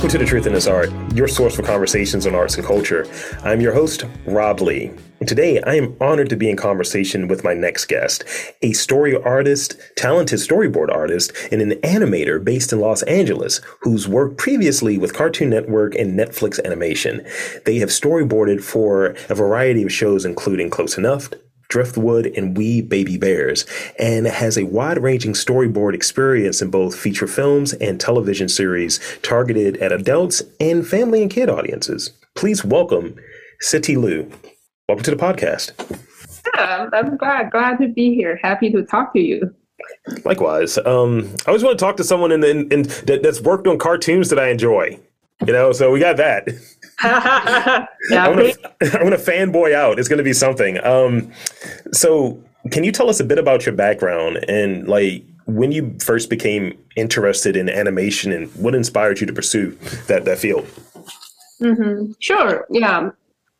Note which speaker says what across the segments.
Speaker 1: Welcome to The Truth in This Art, your source for conversations on arts and culture. I'm your host, Rob Lee. Today, I am honored to be in conversation with my next guest, a story artist, talented storyboard artist, and an animator based in Los Angeles who's worked previously with Cartoon Network and Netflix Animation. They have storyboarded for a variety of shows, including Close Enough, Driftwood, and Wee Baby Bears, and has a wide ranging storyboard experience in both feature films and television series targeted at adults and family and kid audiences. Please welcome Siti Lu. Welcome to the podcast.
Speaker 2: Yeah, I'm glad glad to be here. Happy to talk to you.
Speaker 1: Likewise, um, I always want to talk to someone in, in, in that, that's worked on cartoons that I enjoy. You know, so we got that. yeah, I'm gonna, I'm gonna fanboy out. It's gonna be something. Um, so can you tell us a bit about your background and like when you first became interested in animation and what inspired you to pursue that that field?
Speaker 2: Mm-hmm. Sure. Yeah.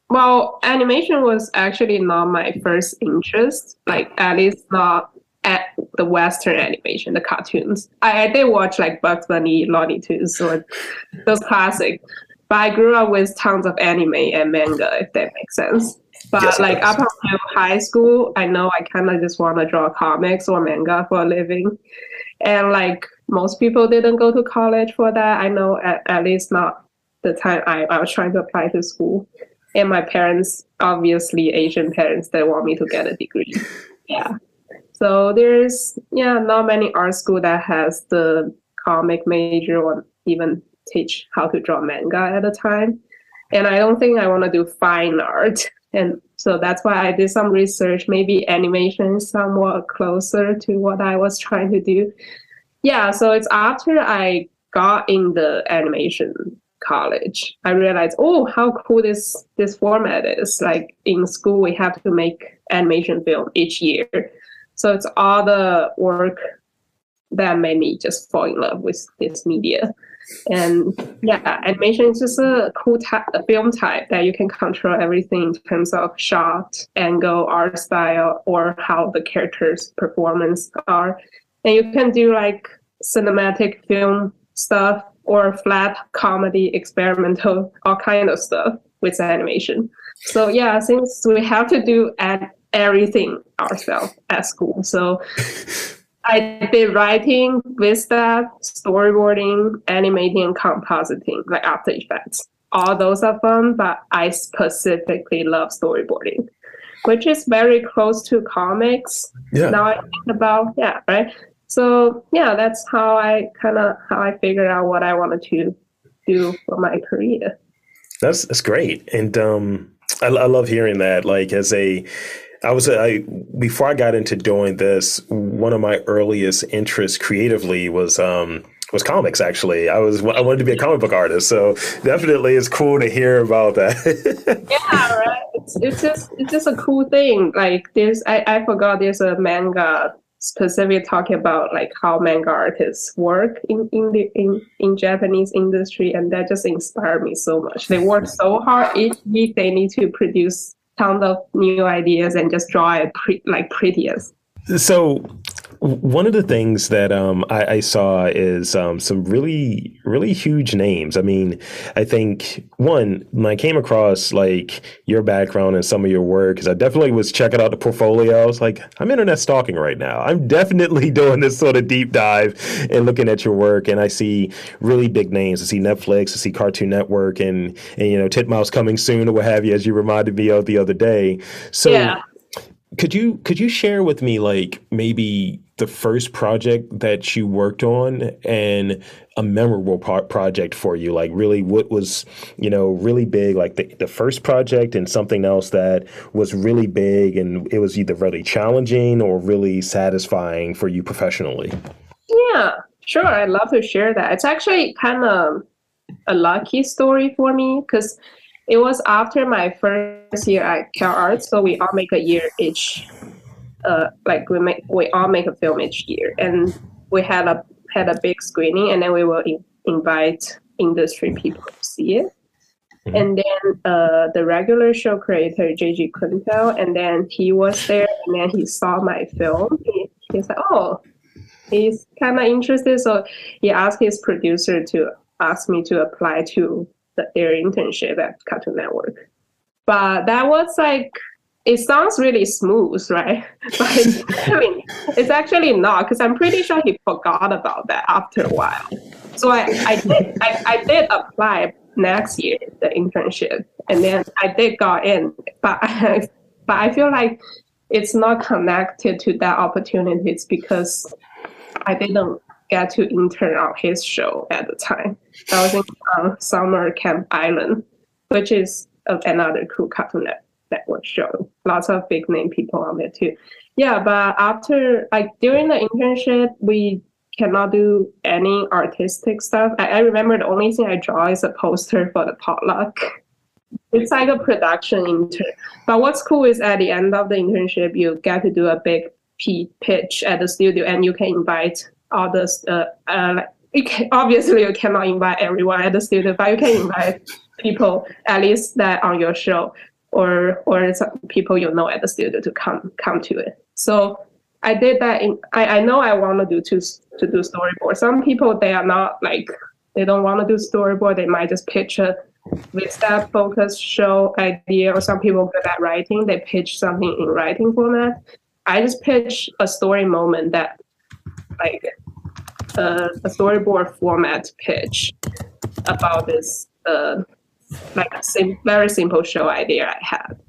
Speaker 2: Well, animation was actually not my first interest. Like at least not at the Western animation, the cartoons. I, I did watch like Bugs Bunny, Looney Tunes, or those classic. But I grew up with tons of anime and manga, if that makes sense. But yes, like up until high school, I know I kind of just want to draw comics or manga for a living. And like most people didn't go to college for that. I know at, at least not the time I, I was trying to apply to school. And my parents, obviously Asian parents, they want me to get a degree. Yeah. So there's yeah, not many art school that has the comic major or even teach how to draw manga at a time. And I don't think I want to do fine art. And so that's why I did some research. Maybe animation is somewhat closer to what I was trying to do. Yeah, so it's after I got in the animation college, I realized, oh, how cool this this format is. Like in school, we have to make animation film each year. So it's all the work that made me just fall in love with this media. And yeah, animation is just a cool type, a film type that you can control everything in terms of shot, angle, art style, or how the characters' performance are. And you can do like cinematic film stuff or flat comedy, experimental, all kind of stuff with animation. So yeah, since we have to do everything ourselves at school, so I did writing, Vista, storyboarding, animating, and compositing, like After Effects. All those are fun, but I specifically love storyboarding, which is very close to comics. Yeah. Now I think about, yeah, right. So yeah, that's how I kind of how I figured out what I wanted to do for my career.
Speaker 1: That's that's great, and um, I, I love hearing that. Like as a I was I before I got into doing this, one of my earliest interests creatively was um was comics actually. I was I wanted to be a comic book artist, so definitely it's cool to hear about
Speaker 2: that. yeah, right. It's, it's just it's just a cool thing. Like there's I, I forgot there's a manga specifically talking about like how manga artists work in in the in, in Japanese industry and that just inspired me so much. They work so hard each week they need to produce tons of new ideas and just draw it pre- like prettiest.
Speaker 1: So one of the things that um, I, I, saw is um, some really, really huge names. I mean, I think one when I came across like your background and some of your work, because I definitely was checking out the portfolio. I was like, I'm internet stalking right now. I'm definitely doing this sort of deep dive and looking at your work, and I see really big names. I see Netflix, I see Cartoon Network, and and you know Titmouse coming soon or what have you, as you reminded me of the other day. So. Yeah could you could you share with me like maybe the first project that you worked on and a memorable pro- project for you like really what was you know really big like the, the first project and something else that was really big and it was either really challenging or really satisfying for you professionally
Speaker 2: yeah sure i'd love to share that it's actually kind of a lucky story for me because it was after my first year at Cal Arts, so we all make a year each. Uh, like we make we all make a film each year, and we had a had a big screening, and then we will in, invite industry people to see it. Mm-hmm. And then uh, the regular show creator JG Quintel, and then he was there, and then he saw my film. He, he's like, "Oh, he's kind of interested," so he asked his producer to ask me to apply to the, their internship at Cartoon Network. But that was like it sounds really smooth, right? But it's actually, it's actually not because I'm pretty sure he forgot about that after a while. So I, I did I, I did apply next year the internship and then I did got in, but I, but I feel like it's not connected to that opportunity. It's because I didn't get to intern on his show at the time. I was in um, Summer Camp Island, which is another cool Cartoon Network show. Lots of big name people on there too. Yeah, but after like during the internship, we cannot do any artistic stuff. I, I remember the only thing I draw is a poster for the potluck. It's like a production intern. But what's cool is at the end of the internship, you get to do a big p- pitch at the studio, and you can invite all the uh, uh, you can, obviously you cannot invite everyone at the studio, but you can invite people at least that on your show or or some people you know at the studio to come come to it. So I did that. In, I I know I want to do to to do storyboard. Some people they are not like they don't want to do storyboard. They might just pitch a with that focus show idea. Or some people good at writing. They pitch something in writing format. I just pitch a story moment that like uh, a storyboard format pitch about this uh, like a sim- very simple show idea I had.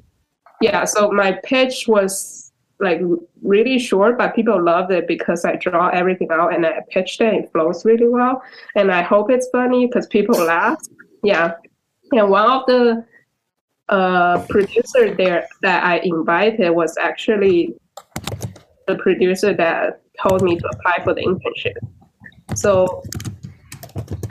Speaker 2: Yeah, so my pitch was like really short, but people loved it because I draw everything out and I pitched it. It flows really well, and I hope it's funny because people laugh. Yeah, and one of the uh, producer there that I invited was actually the producer that told me to apply for the internship. So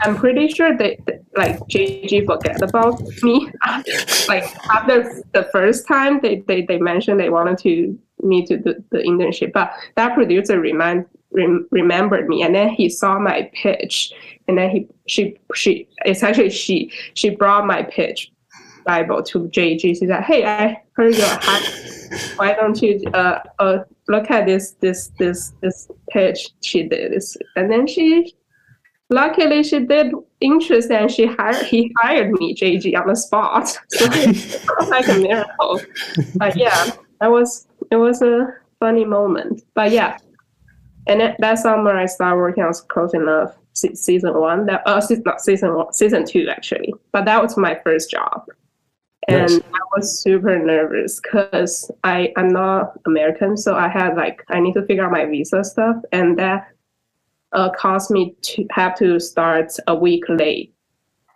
Speaker 2: I'm pretty sure they like JG forget about me. like after the first time, they, they, they mentioned they wanted to me to do the internship, but that producer remind rem, remembered me, and then he saw my pitch, and then he she she it's actually she she brought my pitch Bible to JG. She said, "Hey, I heard your hat. Why don't you uh, uh look at this this this this pitch she did?" And then she luckily she did interest and she hired he hired me JG on the spot. So like a miracle. But yeah, that was it was a funny moment. But yeah. And that, that summer I started working on Close Enough season one. That uh not season one, season two actually. But that was my first job. And nice. I was super nervous because I I'm not American, so I had like I need to figure out my visa stuff, and that uh, caused me to have to start a week late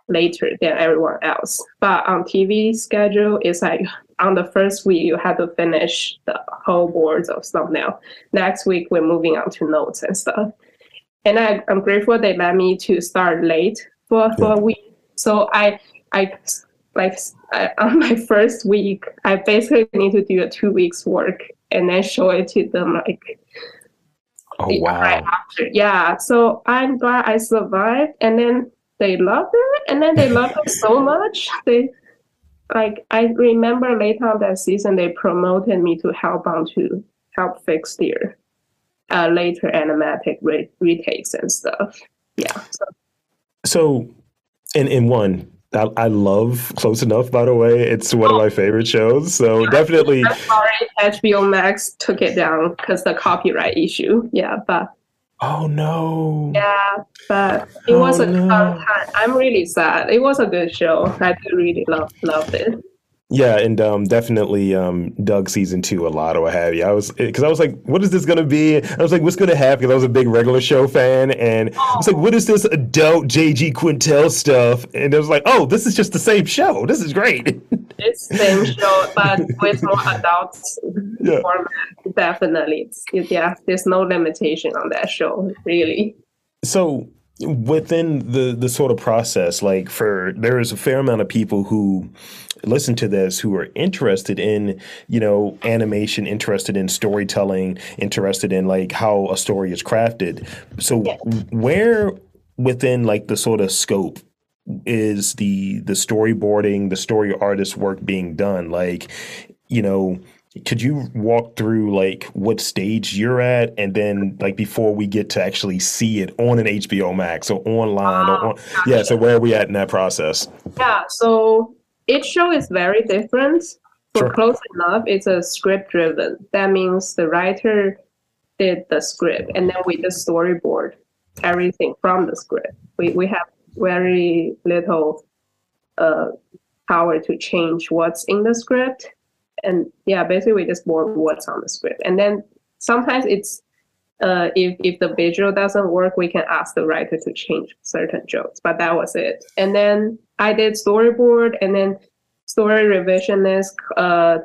Speaker 2: later than everyone else. But on TV schedule, it's like on the first week you have to finish the whole boards of thumbnail. Next week we're moving on to notes and stuff. And I, I'm grateful they let me to start late for, for a week. So I I like I, on my first week, I basically need to do a two weeks work and then show it to them like
Speaker 1: Oh wow! Right
Speaker 2: after. Yeah, so I'm glad I survived, and then they loved it, and then they loved it so much. They like I remember later on that season, they promoted me to help on to help fix their uh, later animatic re- retakes and stuff. Yeah. So,
Speaker 1: so in in one, I, I, love Close Enough, by the way. It's one of my favorite shows. So yeah, definitely.
Speaker 2: Sorry, HBO Max took it down because the copyright issue. Yeah, but.
Speaker 1: Oh no.
Speaker 2: Yeah, but it oh, was a no. fun time. I'm really sad. It was a good show. I do really love loved it.
Speaker 1: Yeah, and um, definitely um, dug season two a lot or what have you. I was because I was like, what is this going to be? I was like, what's going to happen? Because I was a big regular show fan, and oh. I was like, what is this adult JG Quintel stuff? And I was like, oh, this is just the same show. This is great.
Speaker 2: It's same show, but with more adults yeah. format. Definitely, it's, yeah. There's no limitation on that show, really.
Speaker 1: So within the the sort of process, like for there is a fair amount of people who listen to this who are interested in, you know, animation, interested in storytelling, interested in like how a story is crafted. So yeah. where within like the sort of scope is the the storyboarding, the story artist work being done? Like, you know, could you walk through like what stage you're at and then like before we get to actually see it on an HBO Max or online or ah, on, yeah so where are we at in that process
Speaker 2: yeah so each show is very different for sure. close enough it's a script driven that means the writer did the script and then we just storyboard everything from the script we, we have very little uh, power to change what's in the script and yeah, basically we just board what's on the script. And then sometimes it's uh, if if the visual doesn't work, we can ask the writer to change certain jokes. But that was it. And then I did storyboard, and then story revisionist. Uh,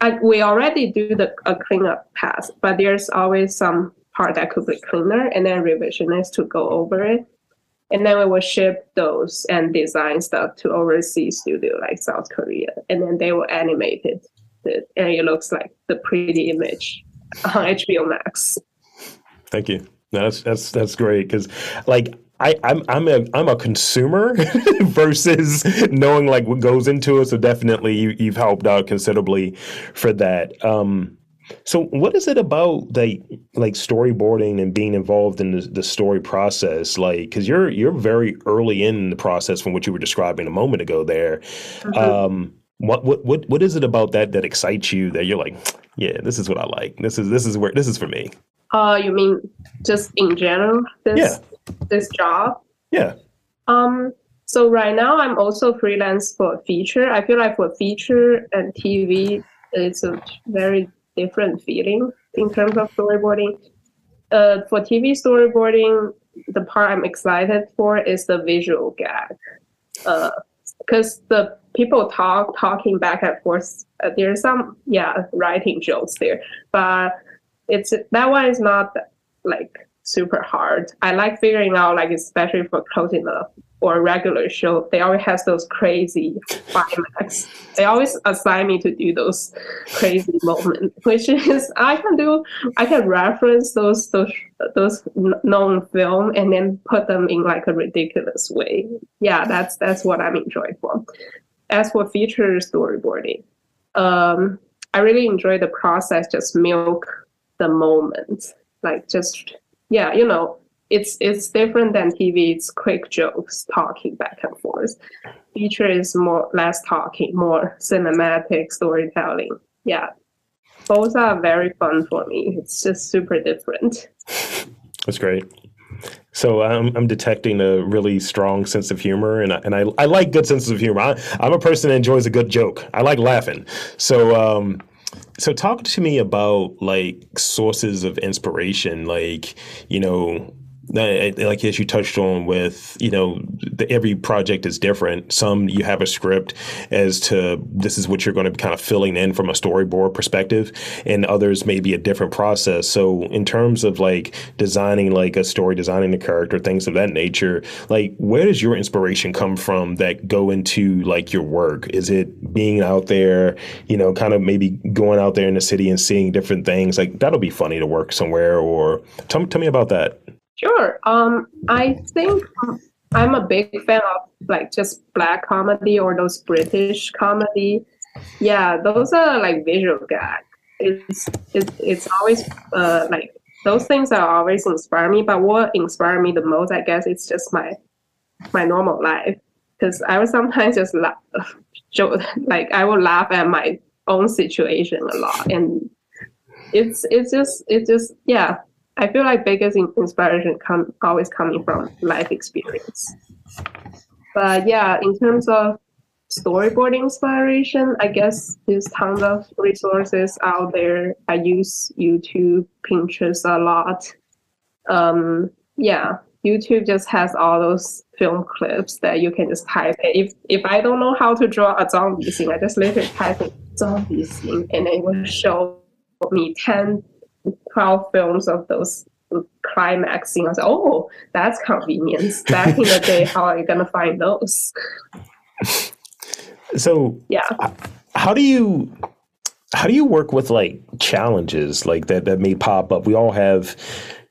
Speaker 2: I, we already do the a cleanup pass, but there's always some part that could be cleaner, and then revisionist to go over it. And then we will ship those and design stuff to overseas studio like South Korea, and then they will animate it it and it looks like the pretty image on HBO Max.
Speaker 1: Thank you. that's that's that's great because like I, I'm I'm a I'm a consumer versus knowing like what goes into it. So definitely you you've helped out considerably for that. Um, so what is it about like like storyboarding and being involved in the, the story process? Like because you're you're very early in the process from what you were describing a moment ago there. Mm-hmm. Um, what what what what is it about that that excites you that you're like, yeah, this is what I like. This is this is where this is for me.
Speaker 2: Uh, you mean just in general this yeah. this job?
Speaker 1: Yeah.
Speaker 2: Um. So right now I'm also freelance for feature. I feel like for feature and TV, it's a very different feeling in terms of storyboarding. Uh, for TV storyboarding, the part I'm excited for is the visual gag. Uh, because the people talk talking back and forth. Uh, there's some yeah writing jokes there, but it's that one is not like super hard. I like figuring out like especially for close enough or regular show, they always have those crazy climax. They always assign me to do those crazy moments, which is I can do. I can reference those those those known film and then put them in like a ridiculous way. Yeah, that's that's what I'm enjoying for. As for feature storyboarding, um, I really enjoy the process. Just milk the moment, like just yeah, you know it's it's different than TV. It's quick jokes, talking back and forth. Feature is more less talking, more cinematic storytelling. Yeah, both are very fun for me. It's just super different.
Speaker 1: That's great. So I'm, I'm detecting a really strong sense of humor, and I, and I, I like good senses of humor. I, am a person that enjoys a good joke. I like laughing. So um, so talk to me about like sources of inspiration, like you know Eh, like as you touched on with you know the, every project is different. Some you have a script as to this is what you're going to be kind of filling in from a storyboard perspective and others may be a different process. So in terms of like designing like a story designing a character things of that nature like where does your inspiration come from that go into like your work? Is it being out there you know kind of maybe going out there in the city and seeing different things? Like that'll be funny to work somewhere or tell, tell me about that
Speaker 2: Sure. Um, I think I'm a big fan of like just black comedy or those British comedy. Yeah, those are like visual gag. It's it's it's always uh like those things are always inspire me. But what inspire me the most, I guess, it's just my my normal life. Because I would sometimes just laugh, like I will laugh at my own situation a lot, and it's it's just it's just yeah I feel like biggest inspiration come always coming from life experience. But yeah, in terms of storyboarding inspiration, I guess there's tons of resources out there. I use YouTube, Pinterest a lot. Um, yeah, YouTube just has all those film clips that you can just type in. If if I don't know how to draw a zombie scene, I just literally type in zombie scene and it will show me 10 12 films of those climax scenes. Oh, that's convenience. Back in the day, how are you going to find those?
Speaker 1: So,
Speaker 2: yeah.
Speaker 1: How do you how do you work with like challenges like that that may pop up? We all have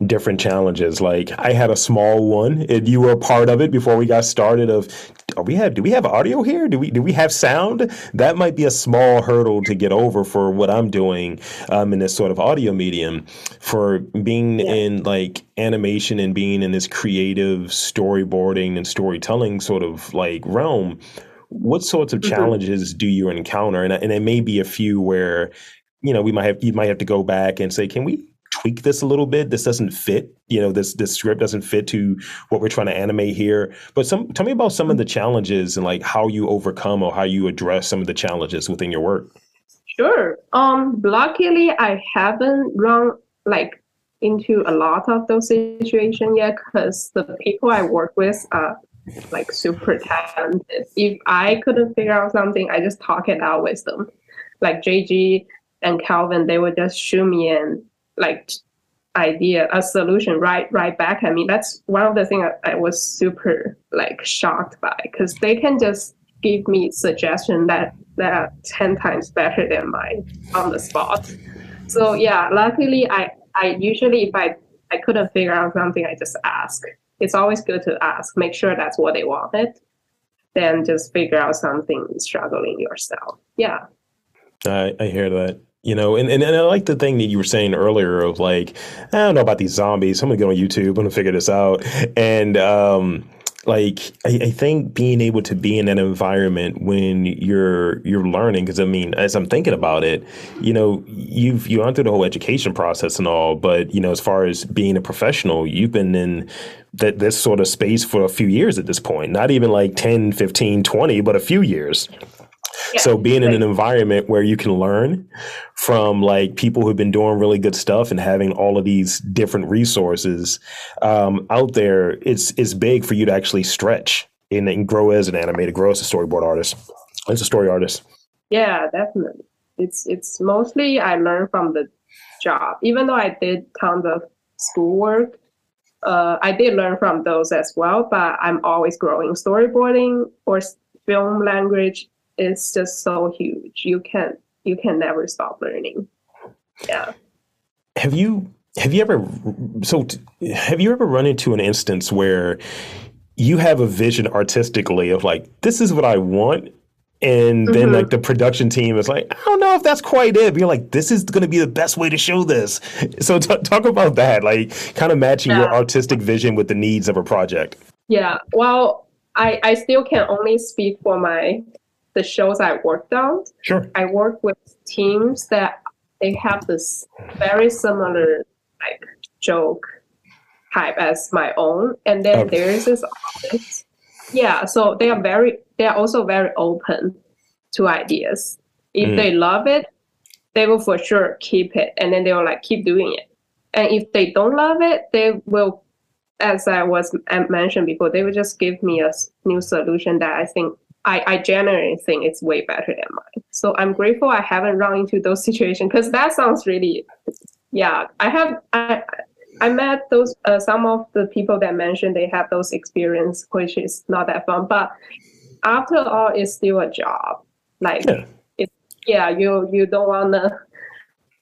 Speaker 1: different challenges. Like I had a small one, and you were a part of it before we got started. Of, are we have do we have audio here? Do we do we have sound? That might be a small hurdle to get over for what I'm doing um, in this sort of audio medium. For being yeah. in like animation and being in this creative storyboarding and storytelling sort of like realm. What sorts of mm-hmm. challenges do you encounter? And and it may be a few where you know we might have you might have to go back and say, can we tweak this a little bit. This doesn't fit. You know, this this script doesn't fit to what we're trying to animate here. But some tell me about some of the challenges and like how you overcome or how you address some of the challenges within your work.
Speaker 2: Sure. Um luckily I haven't run like into a lot of those situations yet because the people I work with are like super talented. If I couldn't figure out something, I just talk it out with them. Like JG and Calvin, they would just shoot me in like idea, a solution right right back at me. That's one of the things I, I was super like shocked by because they can just give me suggestion that that are ten times better than mine on the spot. So yeah, luckily I I usually if I I couldn't figure out something, I just ask. It's always good to ask. Make sure that's what they wanted. Then just figure out something struggling yourself. Yeah.
Speaker 1: I, I hear that. You know, and, and, and I like the thing that you were saying earlier of like, I don't know about these zombies. I'm gonna go on YouTube. I'm gonna figure this out. And um, like, I, I think being able to be in that environment when you're you're learning, because I mean, as I'm thinking about it, you know, you've you gone through the whole education process and all, but you know, as far as being a professional, you've been in that this sort of space for a few years at this point. Not even like 10, 15, 20, but a few years. So being in an environment where you can learn from like people who've been doing really good stuff and having all of these different resources um, out there, it's it's big for you to actually stretch and, and grow as an animator, grow as a storyboard artist, as a story artist.
Speaker 2: Yeah, definitely. It's it's mostly I learned from the job. Even though I did tons of schoolwork, uh, I did learn from those as well. But I'm always growing. Storyboarding or film language is just so huge. You can't. you can never stop learning. Yeah.
Speaker 1: Have you have you ever so have you ever run into an instance where you have a vision artistically of like this is what I want and then mm-hmm. like the production team is like, I don't know if that's quite it. But you're like, this is going to be the best way to show this. So t- talk about that, like kind of matching yeah. your artistic vision with the needs of a project.
Speaker 2: Yeah. Well, I I still can only speak for my the shows I worked on.
Speaker 1: Sure.
Speaker 2: I work with teams that they have this very similar like joke type as my own, and then okay. there is this artist. Yeah, so they are very they are also very open to ideas. If mm. they love it, they will for sure keep it, and then they will like keep doing it. And if they don't love it, they will, as I was mentioned before, they will just give me a new solution that I think I, I generally think it's way better than mine. So I'm grateful I haven't run into those situations because that sounds really, yeah. I have I I met those uh, some of the people that mentioned they have those experience, which is not that fun. But after all, it's still a job. Like, yeah, it, yeah you you don't wanna,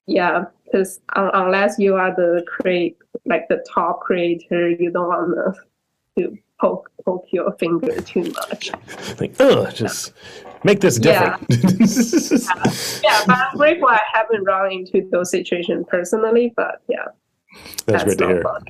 Speaker 2: yeah, because unless you are the create like the top creator, you don't wanna to poke poke your finger too much.
Speaker 1: Like, oh, just make this different.
Speaker 2: Yeah. yeah. but I'm grateful I haven't run into those situations personally. But yeah,
Speaker 1: that's, that's great to hear. Fun.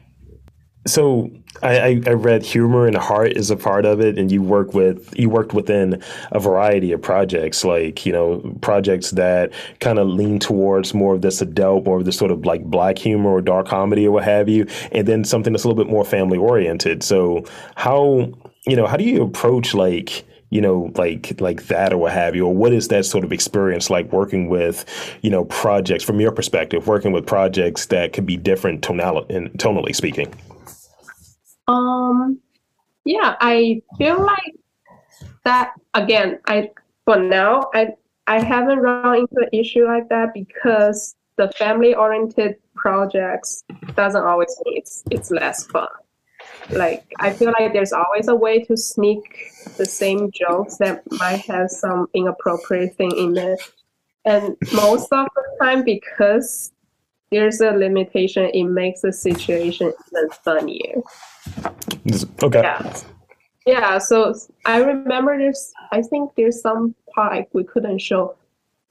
Speaker 1: So I, I, read humor and heart is a part of it, and you work with you worked within a variety of projects, like you know projects that kind of lean towards more of this adult, more of this sort of like black humor or dark comedy or what have you, and then something that's a little bit more family oriented. So how you know how do you approach like you know, like like that or what have you, or what is that sort of experience like working with, you know, projects from your perspective, working with projects that could be different tonal tonally speaking?
Speaker 2: Um, yeah, I feel like that again. I for now, I I haven't run into an issue like that because the family-oriented projects doesn't always mean it's it's less fun. Like I feel like there's always a way to sneak the same jokes that might have some inappropriate thing in it, and most of the time because there's a limitation, it makes the situation even funnier.
Speaker 1: Okay.
Speaker 2: Yeah. Yeah, so I remember there's I think there's some part like we couldn't show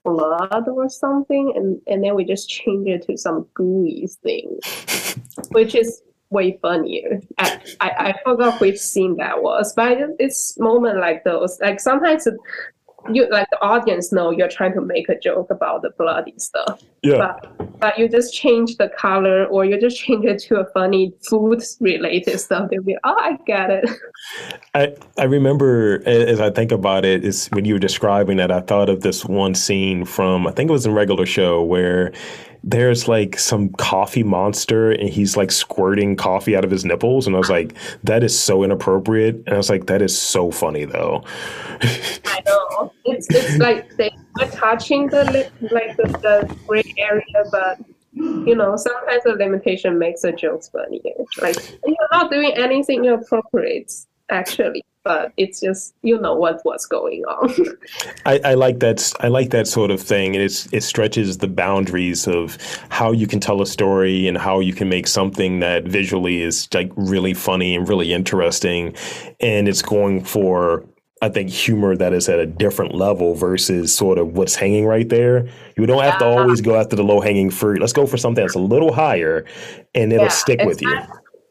Speaker 2: blood or something and, and then we just changed it to some gooey thing. which is way funnier. I, I, I forgot which scene that was, but it's moment like those. Like sometimes you like the audience know you're trying to make a joke about the bloody stuff.
Speaker 1: Yeah.
Speaker 2: But, but you just change the color or you just change it to a funny food related stuff. They'll be, oh, I get it.
Speaker 1: I, I remember as I think about it, is when you were describing that, I thought of this one scene from I think it was in regular show where there's like some coffee monster and he's like squirting coffee out of his nipples and i was like that is so inappropriate and i was like that is so funny though
Speaker 2: i know it's, it's like they are touching the like the, the gray area but you know sometimes the limitation makes the jokes funnier like you're not doing anything inappropriate actually but it's just you know what what's going on.
Speaker 1: I, I, like that. I like that sort of thing, and it's it stretches the boundaries of how you can tell a story and how you can make something that visually is like really funny and really interesting, and it's going for. I think humor that is at a different level versus sort of what's hanging right there. You don't have to always go after the low hanging fruit. Let's go for something that's a little higher, and it'll yeah, stick with you.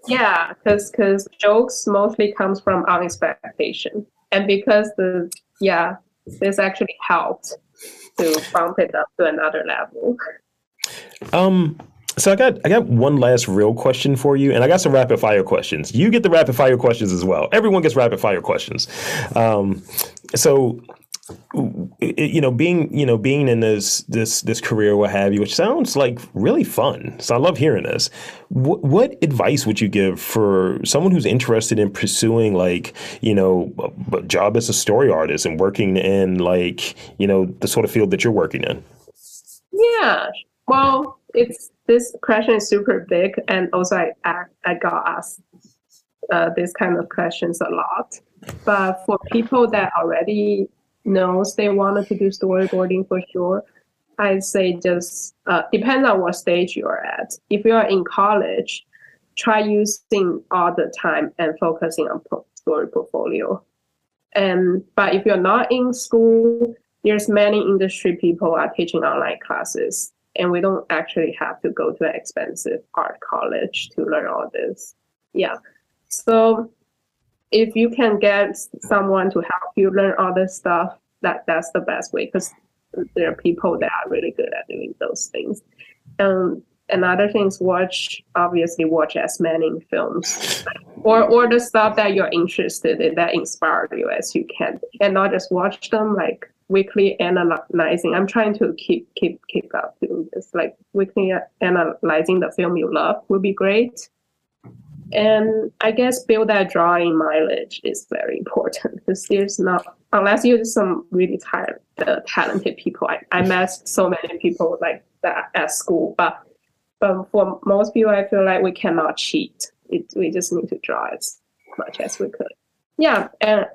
Speaker 2: Yeah, because because jokes mostly comes from unexpectation, and because the yeah, this actually helped to bump it up to another level.
Speaker 1: Um. So I got I got one last real question for you, and I got some rapid fire questions. You get the rapid fire questions as well. Everyone gets rapid fire questions. Um, so you know being you know being in this this this career what have you which sounds like really fun so i love hearing this what, what advice would you give for someone who's interested in pursuing like you know a, job as a story artist and working in like you know the sort of field that you're working in
Speaker 2: yeah well it's this question is super big and also i i, I got asked uh, this kind of questions a lot but for people that already knows they wanted to do storyboarding for sure, I'd say just uh, depends on what stage you're at. If you're in college, try using all the time and focusing on story portfolio. And but if you're not in school, there's many industry people are teaching online classes, and we don't actually have to go to an expensive art college to learn all this. Yeah, so if you can get someone to help you learn all this stuff, that that's the best way because there are people that are really good at doing those things. Um, another thing is watch obviously watch as many films or or the stuff that you're interested in that inspire you as you can and not just watch them like weekly analyzing i'm trying to keep keep keep up doing this like weekly analyzing the film you love would be great and I guess build that drawing mileage is very important because there's not, unless you're some really tired, uh, talented people. I, I met so many people like that at school, but but for most people, I feel like we cannot cheat. It, we just need to draw as much as we could. Yeah, and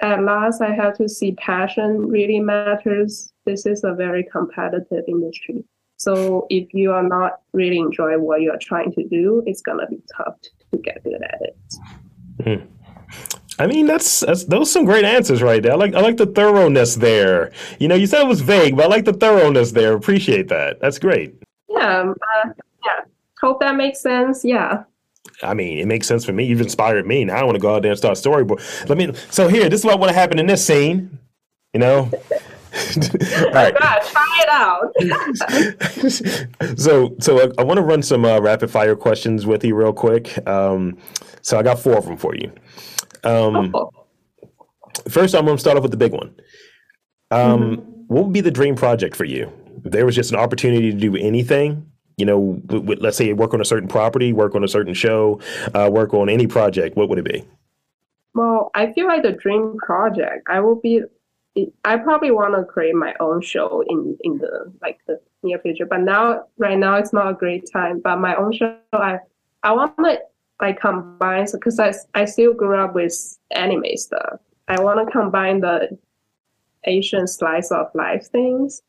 Speaker 2: at last, I have to see passion really matters. This is a very competitive industry. So if you are not really enjoying what you are trying to do, it's gonna be tough to get good at it.
Speaker 1: Mm. I mean, that's, that's those some great answers right there. I like I like the thoroughness there. You know, you said it was vague, but I like the thoroughness there. Appreciate that. That's great.
Speaker 2: Yeah, uh, yeah. Hope that makes sense. Yeah.
Speaker 1: I mean, it makes sense for me. You've inspired me. Now I want to go out there and start storyboard. Let me. So here, this is what would happen in this scene. You know.
Speaker 2: All right. God, try it
Speaker 1: out. so, so I, I want to run some uh, rapid fire questions with you real quick. Um, so I got four of them for you. Um, oh. First, I'm going to start off with the big one. Um, mm-hmm. What would be the dream project for you? If there was just an opportunity to do anything, you know, let's say work on a certain property, work on a certain show, uh, work on any project, what would it be?
Speaker 2: Well, I feel like the dream project, I will be I probably want to create my own show in in the like the near future. But now, right now, it's not a great time. But my own show, I I want to like combine because I I still grew up with anime stuff. I want to combine the Asian slice of life things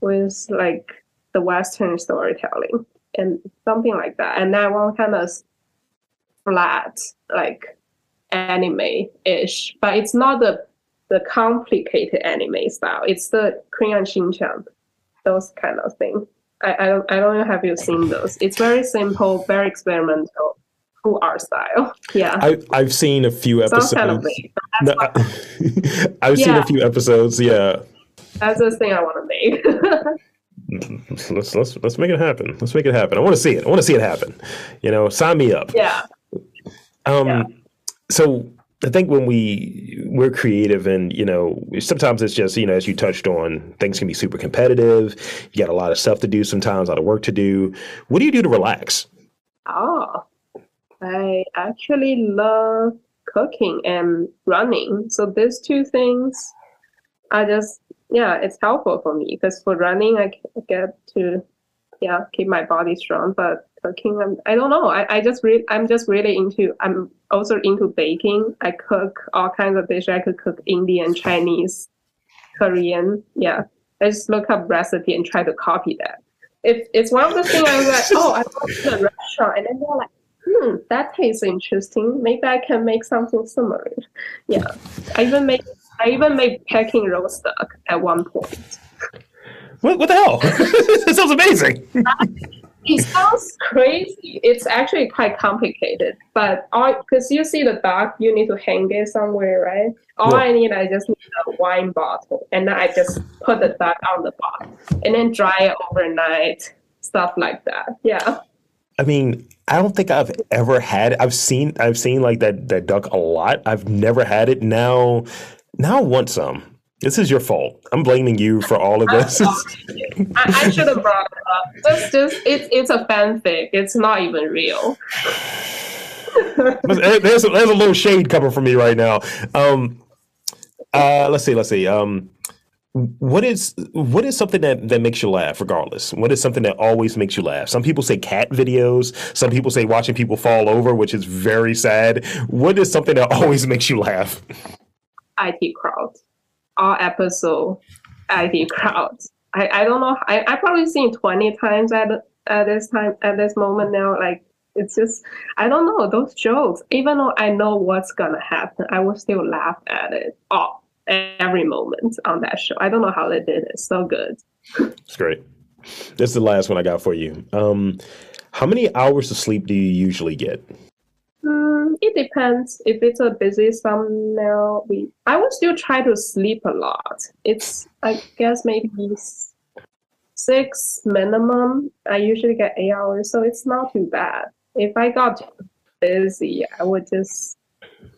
Speaker 2: with like the Western storytelling. and something like that. And I want kind of flat, like anime-ish, but it's not the the complicated anime style. It's the Crayon Shin-chan, those kind of thing. I, I don't I don't know have you seen those. It's very simple, very experimental, cool art style. Yeah.
Speaker 1: I, I've seen a few episodes.
Speaker 2: Kind of
Speaker 1: no, I, have yeah. seen a few episodes. Yeah.
Speaker 2: That's the thing I want to
Speaker 1: make. let's let's let's make it happen. Let's make it happen. I want to see it. I want to see it happen. You know, sign me up.
Speaker 2: Yeah.
Speaker 1: Um. Yeah. So I think when we we're creative and you know sometimes it's just you know as you touched on things can be super competitive. You got a lot of stuff to do sometimes, a lot of work to do. What do you do to relax?
Speaker 2: Oh, I actually love cooking and running. So these two things, I just yeah, it's helpful for me because for running I get to yeah keep my body strong, but cooking I'm, I don't know. I, I just really I'm just really into I'm also into baking. I cook all kinds of dishes. I could cook Indian, Chinese, Korean. Yeah, I just look up recipe and try to copy that. It's it's one of the things I was like, oh, I went to a restaurant, and then they're like, hmm, that tastes interesting. Maybe I can make something similar. Yeah, I even made I even made Peking roast duck at one point.
Speaker 1: What, what the hell? this sounds amazing.
Speaker 2: it sounds crazy. It's actually quite complicated, but all because you see the duck, you need to hang it somewhere, right? All yeah. I need, I just need a wine bottle, and then I just put the duck on the bottle, and then dry it overnight, stuff like that. Yeah.
Speaker 1: I mean, I don't think I've ever had. I've seen, I've seen like that that duck a lot. I've never had it. Now, now I want some. This is your fault. I'm blaming you for all of this.
Speaker 2: I, I, should have brought it up. It's just it's it's a fanfic. It's not even real.
Speaker 1: there's a, there's a little shade coming from me right now. Um, uh, let's see. Let's see. Um, what is what is something that that makes you laugh regardless what is something that always makes you laugh some people say cat videos some people say watching people fall over which is very sad what is something that always makes you laugh
Speaker 2: it crowd all episode IT crowd. I, I don't know. I, I probably seen 20 times at, at this time, at this moment now. Like, it's just, I don't know, those jokes, even though I know what's gonna happen, I will still laugh at it all, every moment on that show. I don't know how they did it. So good.
Speaker 1: It's great. This is the last one I got for you. Um, how many hours of sleep do you usually get?
Speaker 2: It depends. If it's a busy summer, we I will still try to sleep a lot. It's I guess maybe six minimum. I usually get eight hours, so it's not too bad. If I got busy, I would just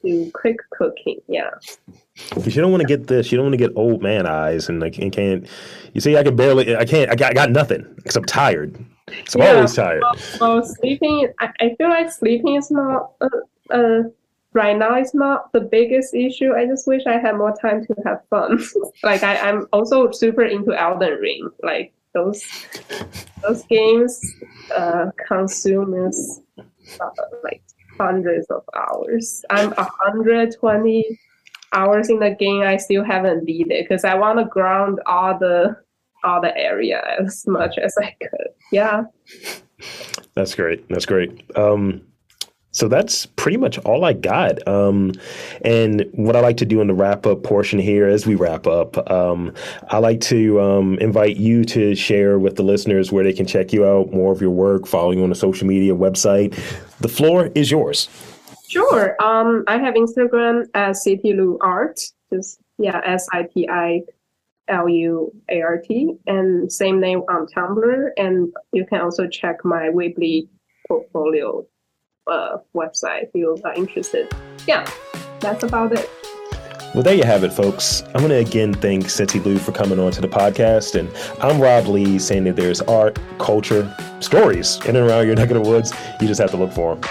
Speaker 2: do quick cooking. Yeah.
Speaker 1: Because you don't want to get this, you don't want to get old man eyes, and like and can't. You see, I can barely, I can't, I got, I got nothing because I'm tired. I'm always tired.
Speaker 2: Well, well sleeping, I, I, feel like sleeping is not, uh, uh, right now, it's not the biggest issue. I just wish I had more time to have fun. like, I, I'm also super into Elden Ring. Like, those those games uh, consume us uh, like hundreds of hours. I'm 120 hours in the game. I still haven't beat it because I want to ground all the all the area as much as I could. Yeah.
Speaker 1: That's great. That's great. Um, so that's pretty much all I got. Um, and what I like to do in the wrap up portion here, as we wrap up, um, I like to um, invite you to share with the listeners where they can check you out, more of your work, follow you on the social media website. The floor is yours.
Speaker 2: Sure. Um, I have Instagram as Lu Art, just yeah, S I T I L U A R T, and same name on Tumblr. And you can also check my Weebly portfolio uh, website if you are interested. Yeah, that's about it.
Speaker 1: Well, there you have it, folks. I'm going to again thank Cynthia Lu for coming on to the podcast. And I'm Rob Lee saying that there's art, culture, stories in and around your neck of the woods. You just have to look for them.